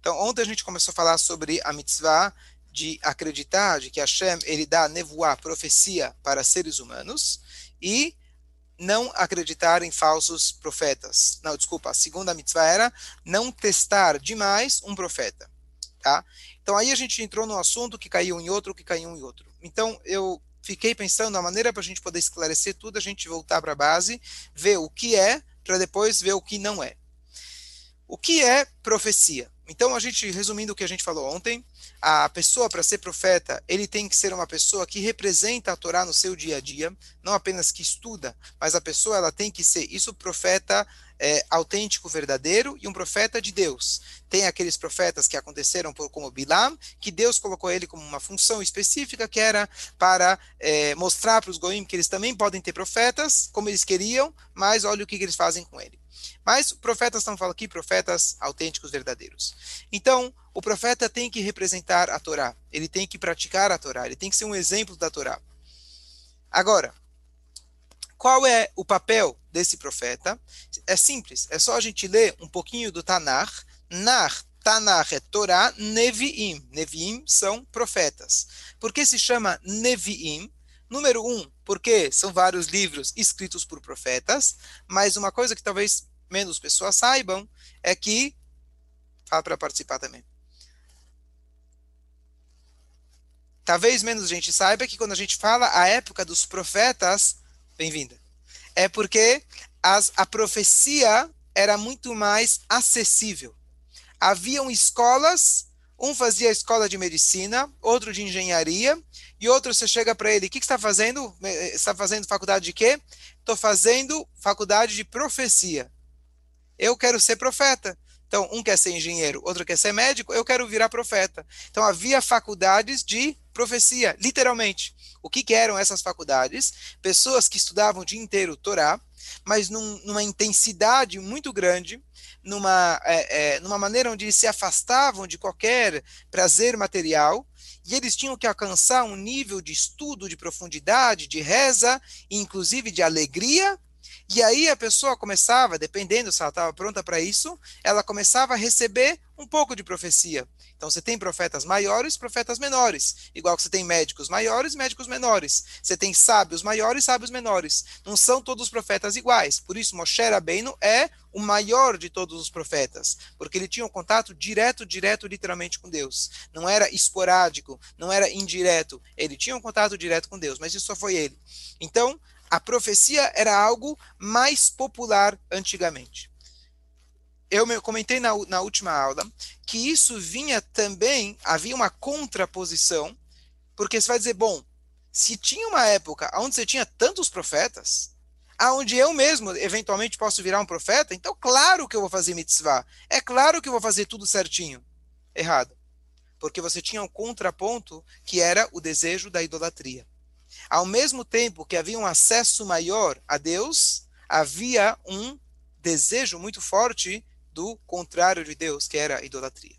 Então, ontem a gente começou a falar sobre a mitzvah de acreditar de que Hashem ele dá nevoá, profecia para seres humanos e não acreditar em falsos profetas. Não, desculpa, a segunda mitzvah era não testar demais um profeta, tá? Então aí a gente entrou num assunto que caiu em outro, que caiu em outro. Então eu fiquei pensando a maneira para a gente poder esclarecer tudo, a gente voltar para a base, ver o que é, para depois ver o que não é. O que é profecia? Então, a gente, resumindo o que a gente falou ontem, a pessoa para ser profeta, ele tem que ser uma pessoa que representa a Torá no seu dia a dia, não apenas que estuda, mas a pessoa ela tem que ser isso profeta é, autêntico, verdadeiro e um profeta de Deus. Tem aqueles profetas que aconteceram por, como Bilam, que Deus colocou ele como uma função específica que era para é, mostrar para os goim que eles também podem ter profetas, como eles queriam, mas olha o que, que eles fazem com ele. Mas profetas estão falando aqui, profetas autênticos, verdadeiros. Então, o profeta tem que representar a Torá, ele tem que praticar a Torá, ele tem que ser um exemplo da Torá. Agora, qual é o papel desse profeta? É simples, é só a gente ler um pouquinho do Tanar. Nar, Tanar é Torá, Neviim. Neviim são profetas. Por que se chama Neviim? Número um, porque são vários livros escritos por profetas, mas uma coisa que talvez menos pessoas saibam é que. Fala para participar também. Talvez menos gente saiba que quando a gente fala a época dos profetas, bem-vinda, é porque as, a profecia era muito mais acessível. Haviam escolas, um fazia escola de medicina, outro de engenharia, e outro você chega para ele, o que, que está fazendo? Está fazendo faculdade de quê? Estou fazendo faculdade de profecia. Eu quero ser profeta. Então, um quer ser engenheiro, outro quer ser médico, eu quero virar profeta. Então, havia faculdades de profecia, literalmente. O que, que eram essas faculdades? Pessoas que estudavam o dia inteiro Torá, mas num, numa intensidade muito grande, numa, é, é, numa maneira onde eles se afastavam de qualquer prazer material, e eles tinham que alcançar um nível de estudo, de profundidade, de reza, inclusive de alegria. E aí a pessoa começava, dependendo se ela estava pronta para isso, ela começava a receber um pouco de profecia. Então você tem profetas maiores, profetas menores. Igual que você tem médicos maiores, médicos menores. Você tem sábios maiores, sábios menores. Não são todos os profetas iguais. Por isso Moshe Rabbeinu é o maior de todos os profetas, porque ele tinha um contato direto, direto, literalmente com Deus. Não era esporádico, não era indireto. Ele tinha um contato direto com Deus, mas isso só foi ele. Então, a profecia era algo mais popular antigamente eu comentei na, na última aula que isso vinha também, havia uma contraposição, porque você vai dizer, bom, se tinha uma época onde você tinha tantos profetas, aonde eu mesmo eventualmente posso virar um profeta, então claro que eu vou fazer mitzvah, é claro que eu vou fazer tudo certinho. Errado. Porque você tinha um contraponto que era o desejo da idolatria. Ao mesmo tempo que havia um acesso maior a Deus, havia um desejo muito forte do contrário de Deus, que era a idolatria.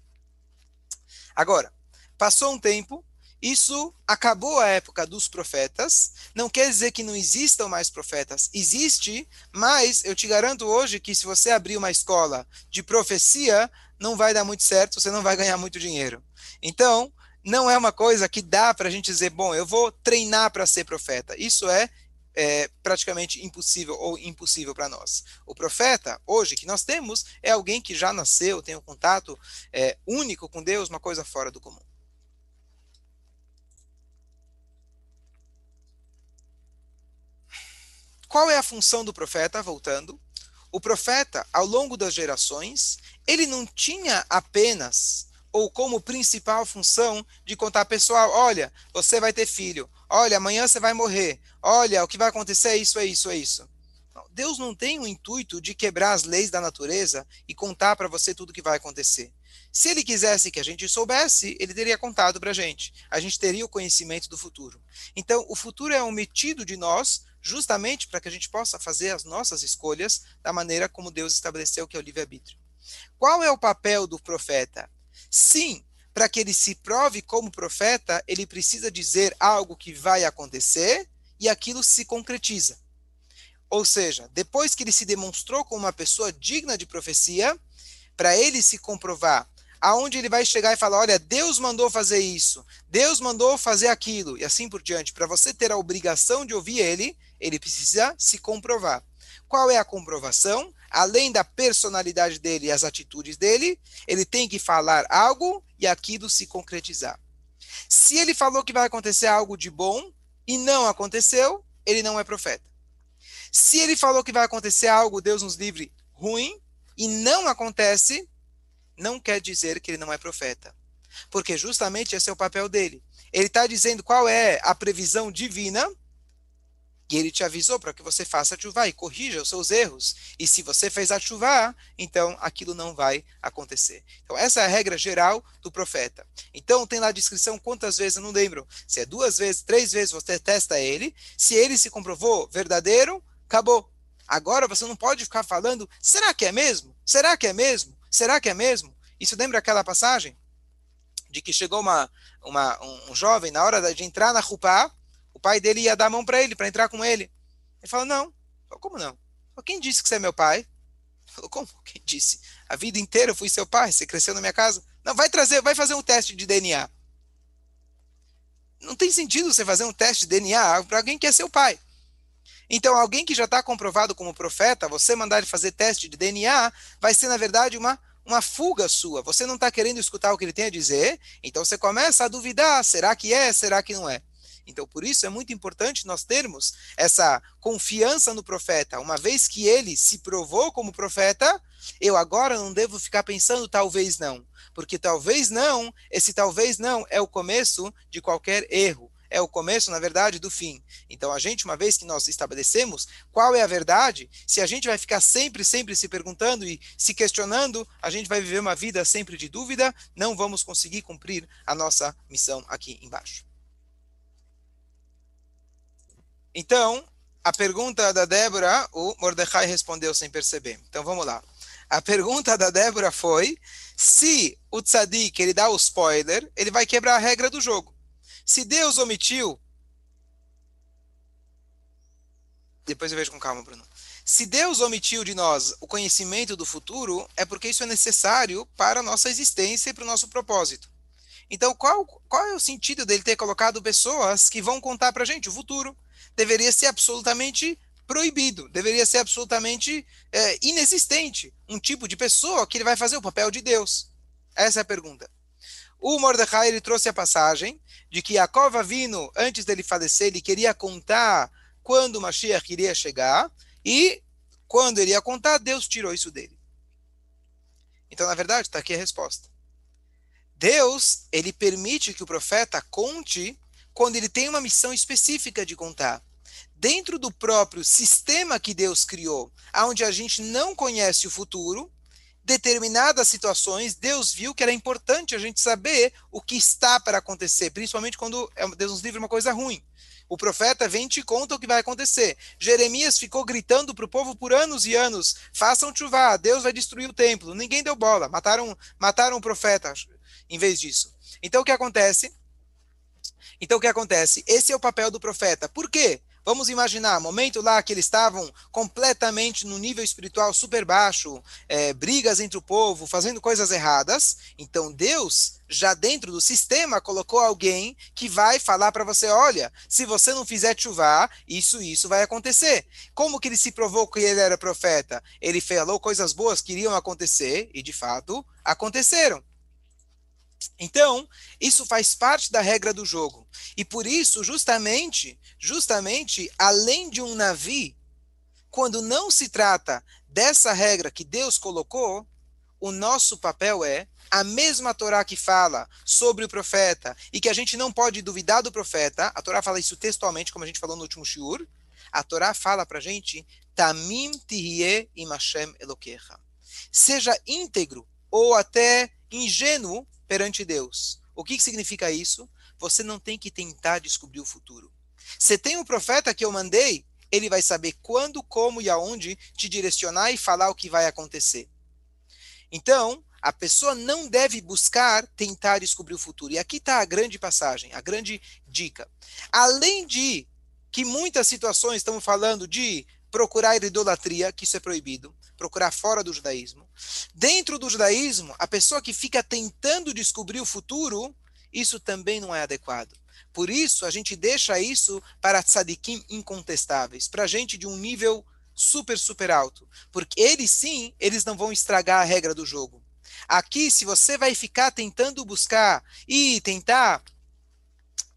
Agora, passou um tempo, isso acabou a época dos profetas. Não quer dizer que não existam mais profetas. Existe, mas eu te garanto hoje que se você abrir uma escola de profecia, não vai dar muito certo, você não vai ganhar muito dinheiro. Então, não é uma coisa que dá para a gente dizer, bom, eu vou treinar para ser profeta. Isso é é praticamente impossível ou impossível para nós. O profeta, hoje, que nós temos, é alguém que já nasceu, tem um contato é, único com Deus, uma coisa fora do comum. Qual é a função do profeta? Voltando. O profeta, ao longo das gerações, ele não tinha apenas ou como principal função de contar pessoal, olha, você vai ter filho, olha, amanhã você vai morrer, olha, o que vai acontecer é isso, é isso, é isso. Deus não tem o intuito de quebrar as leis da natureza e contar para você tudo o que vai acontecer. Se ele quisesse que a gente soubesse, ele teria contado para a gente. A gente teria o conhecimento do futuro. Então, o futuro é omitido de nós justamente para que a gente possa fazer as nossas escolhas da maneira como Deus estabeleceu que é o livre-arbítrio. Qual é o papel do profeta? Sim, para que ele se prove como profeta, ele precisa dizer algo que vai acontecer e aquilo se concretiza. Ou seja, depois que ele se demonstrou como uma pessoa digna de profecia, para ele se comprovar aonde ele vai chegar e falar: olha, Deus mandou fazer isso, Deus mandou fazer aquilo, e assim por diante. Para você ter a obrigação de ouvir ele, ele precisa se comprovar. Qual é a comprovação? Além da personalidade dele e as atitudes dele, ele tem que falar algo e aquilo se concretizar. Se ele falou que vai acontecer algo de bom e não aconteceu, ele não é profeta. Se ele falou que vai acontecer algo, Deus nos livre, ruim, e não acontece, não quer dizer que ele não é profeta. Porque justamente esse é o papel dele. Ele está dizendo qual é a previsão divina e ele te avisou para que você faça chuva e corrija os seus erros. E se você fez a chuva, então aquilo não vai acontecer. Então essa é a regra geral do profeta. Então tem lá a descrição quantas vezes, eu não lembro. Se é duas vezes, três vezes você testa ele. Se ele se comprovou verdadeiro, acabou. Agora você não pode ficar falando, será que é mesmo? Será que é mesmo? Será que é mesmo? Isso lembra aquela passagem de que chegou uma, uma um, jovem na hora de entrar na Rupá, pai dele ia dar a mão para ele, para entrar com ele. Ele falou, não. Falou, como não? Falou, quem disse que você é meu pai? Falou, como? Quem disse? A vida inteira eu fui seu pai, você cresceu na minha casa. Não, vai trazer, vai fazer um teste de DNA. Não tem sentido você fazer um teste de DNA para alguém que é seu pai. Então, alguém que já está comprovado como profeta, você mandar ele fazer teste de DNA, vai ser, na verdade, uma, uma fuga sua. Você não está querendo escutar o que ele tem a dizer, então você começa a duvidar: será que é, será que não é? Então, por isso é muito importante nós termos essa confiança no profeta. Uma vez que ele se provou como profeta, eu agora não devo ficar pensando talvez não. Porque talvez não, esse talvez não é o começo de qualquer erro é o começo, na verdade, do fim. Então, a gente, uma vez que nós estabelecemos qual é a verdade, se a gente vai ficar sempre, sempre se perguntando e se questionando, a gente vai viver uma vida sempre de dúvida, não vamos conseguir cumprir a nossa missão aqui embaixo. Então, a pergunta da Débora, o Mordecai respondeu sem perceber. Então, vamos lá. A pergunta da Débora foi se o tzadik ele dá o spoiler, ele vai quebrar a regra do jogo. Se Deus omitiu. Depois eu vejo com calma, Bruno. Se Deus omitiu de nós o conhecimento do futuro, é porque isso é necessário para a nossa existência e para o nosso propósito. Então, qual, qual é o sentido dele ter colocado pessoas que vão contar para a gente o futuro? Deveria ser absolutamente proibido, deveria ser absolutamente é, inexistente um tipo de pessoa que ele vai fazer o papel de Deus. Essa é a pergunta. O Mordecai ele trouxe a passagem de que Yaakov Avino, antes dele falecer, ele queria contar quando o Mashiach iria chegar, e quando ele ia contar, Deus tirou isso dele. Então, na verdade, está aqui a resposta. Deus, ele permite que o profeta conte quando ele tem uma missão específica de contar. Dentro do próprio sistema que Deus criou, onde a gente não conhece o futuro, determinadas situações, Deus viu que era importante a gente saber o que está para acontecer, principalmente quando é Deus nos livra uma coisa ruim. O profeta vem e te conta o que vai acontecer. Jeremias ficou gritando para o povo por anos e anos: façam chuva, Deus vai destruir o templo. Ninguém deu bola, mataram, mataram o profeta em vez disso. Então o que acontece? Então o que acontece? Esse é o papel do profeta. Por quê? Vamos imaginar, momento lá que eles estavam completamente no nível espiritual super baixo, é, brigas entre o povo, fazendo coisas erradas. Então Deus, já dentro do sistema, colocou alguém que vai falar para você: olha, se você não fizer chuvar, isso isso vai acontecer. Como que ele se provou que ele era profeta? Ele falou coisas boas que iriam acontecer e de fato aconteceram. Então, isso faz parte da regra do jogo. E por isso, justamente, justamente, além de um navio, quando não se trata dessa regra que Deus colocou, o nosso papel é a mesma Torá que fala sobre o profeta e que a gente não pode duvidar do profeta, a Torá fala isso textualmente, como a gente falou no último shiur, a Torá fala para a gente, Tamim tihye im Hashem elokecha. Seja íntegro ou até ingênuo perante Deus. O que, que significa isso? Você não tem que tentar descobrir o futuro. Você tem um profeta que eu mandei, ele vai saber quando, como e aonde te direcionar e falar o que vai acontecer. Então, a pessoa não deve buscar tentar descobrir o futuro. E aqui está a grande passagem, a grande dica. Além de que muitas situações estamos falando de procurar idolatria, que isso é proibido, procurar fora do judaísmo. Dentro do judaísmo, a pessoa que fica tentando descobrir o futuro, isso também não é adequado. Por isso, a gente deixa isso para tzadikim incontestáveis, para gente de um nível super, super alto. Porque eles sim, eles não vão estragar a regra do jogo. Aqui, se você vai ficar tentando buscar e tentar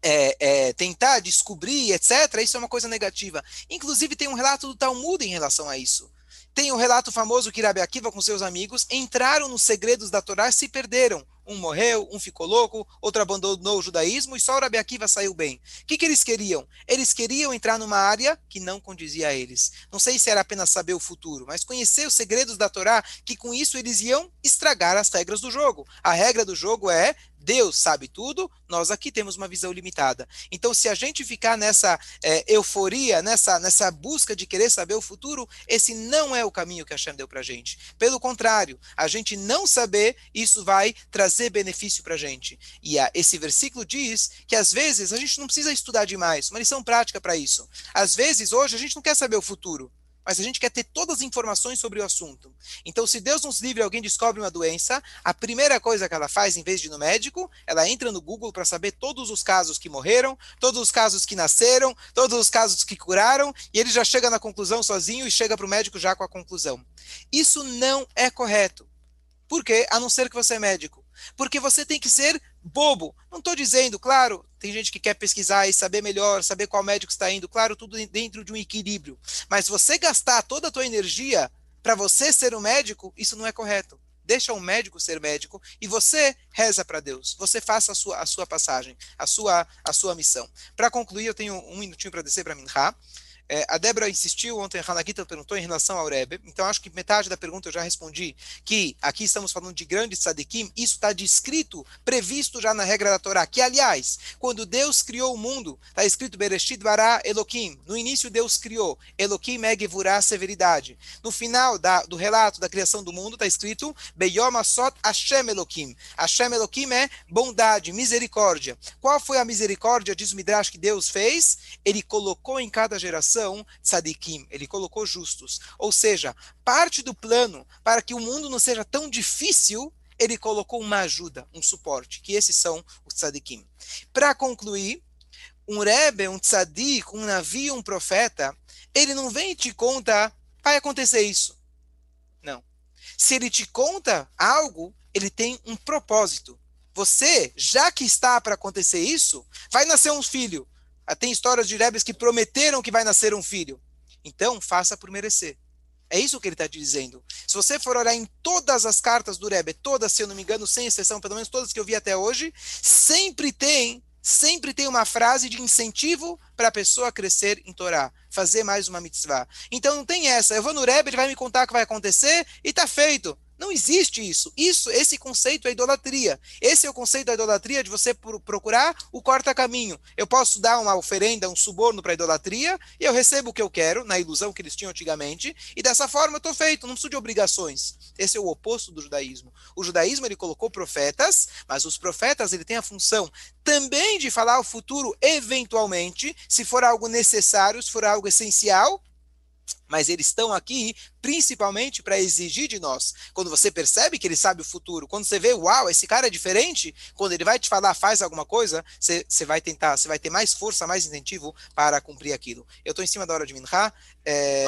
é, é, tentar descobrir, etc., isso é uma coisa negativa. Inclusive, tem um relato do Talmud em relação a isso. Tem o relato famoso que Rabi Akiva com seus amigos entraram nos segredos da Torá e se perderam. Um morreu, um ficou louco, outro abandonou o judaísmo e só o Rabi Akiva saiu bem. O que, que eles queriam? Eles queriam entrar numa área que não condizia a eles. Não sei se era apenas saber o futuro, mas conhecer os segredos da Torá, que com isso eles iam estragar as regras do jogo. A regra do jogo é Deus sabe tudo, nós aqui temos uma visão limitada. Então, se a gente ficar nessa é, euforia, nessa, nessa busca de querer saber o futuro, esse não é o caminho que a Hashem deu para gente. Pelo contrário, a gente não saber, isso vai trazer benefício para a gente. E a, esse versículo diz que às vezes a gente não precisa estudar demais, uma lição prática para isso. Às vezes, hoje, a gente não quer saber o futuro mas a gente quer ter todas as informações sobre o assunto. Então, se Deus nos livre, alguém descobre uma doença, a primeira coisa que ela faz, em vez de ir no médico, ela entra no Google para saber todos os casos que morreram, todos os casos que nasceram, todos os casos que curaram, e ele já chega na conclusão sozinho e chega para o médico já com a conclusão. Isso não é correto. Por quê? A não ser que você é médico. Porque você tem que ser bobo. Não estou dizendo, claro, tem gente que quer pesquisar e saber melhor, saber qual médico está indo, claro, tudo dentro de um equilíbrio. Mas você gastar toda a tua energia para você ser um médico, isso não é correto. Deixa um médico ser médico e você reza para Deus. Você faça a sua, a sua passagem, a sua, a sua missão. Para concluir, eu tenho um minutinho para descer para Minha. É, a Débora insistiu ontem, a Hanagita perguntou em relação ao Rebbe, então acho que metade da pergunta eu já respondi, que aqui estamos falando de grandes tzadikim, isso está descrito, previsto já na regra da Torá, que aliás, quando Deus criou o mundo, está escrito Bereshit bara Elohim, no início Deus criou, Elohim egevurá severidade, no final da, do relato da criação do mundo está escrito Beyom asot Hashem Elohim, Hashem Elohim é bondade, misericórdia, qual foi a misericórdia, diz o Midrash, que Deus fez? Ele colocou em cada geração são tzadikim, ele colocou justos. Ou seja, parte do plano para que o mundo não seja tão difícil, ele colocou uma ajuda, um suporte, que esses são os tzadikim. Para concluir, um Rebbe, um tzadik, um navio, um profeta, ele não vem e te conta, vai acontecer isso. Não. Se ele te conta algo, ele tem um propósito. Você, já que está para acontecer isso, vai nascer um filho. Ah, tem histórias de Rebes que prometeram que vai nascer um filho. Então, faça por merecer. É isso que ele está dizendo. Se você for olhar em todas as cartas do Rebbe, todas, se eu não me engano, sem exceção, pelo menos todas que eu vi até hoje, sempre tem, sempre tem uma frase de incentivo para a pessoa crescer em Torá, fazer mais uma mitzvah. Então não tem essa. Eu vou no Rebbe, ele vai me contar o que vai acontecer e está feito. Não existe isso. Isso, esse conceito é idolatria. Esse é o conceito da idolatria de você procurar o corta-caminho. Eu posso dar uma oferenda, um suborno para idolatria e eu recebo o que eu quero, na ilusão que eles tinham antigamente, e dessa forma eu estou feito, não preciso de obrigações. Esse é o oposto do judaísmo. O judaísmo ele colocou profetas, mas os profetas ele tem a função também de falar o futuro eventualmente, se for algo necessário, se for algo essencial, mas eles estão aqui principalmente para exigir de nós. Quando você percebe que ele sabe o futuro, quando você vê, uau, esse cara é diferente, quando ele vai te falar, faz alguma coisa, você, vai tentar, você vai ter mais força, mais incentivo para cumprir aquilo. Eu estou em cima da hora de Minha. É...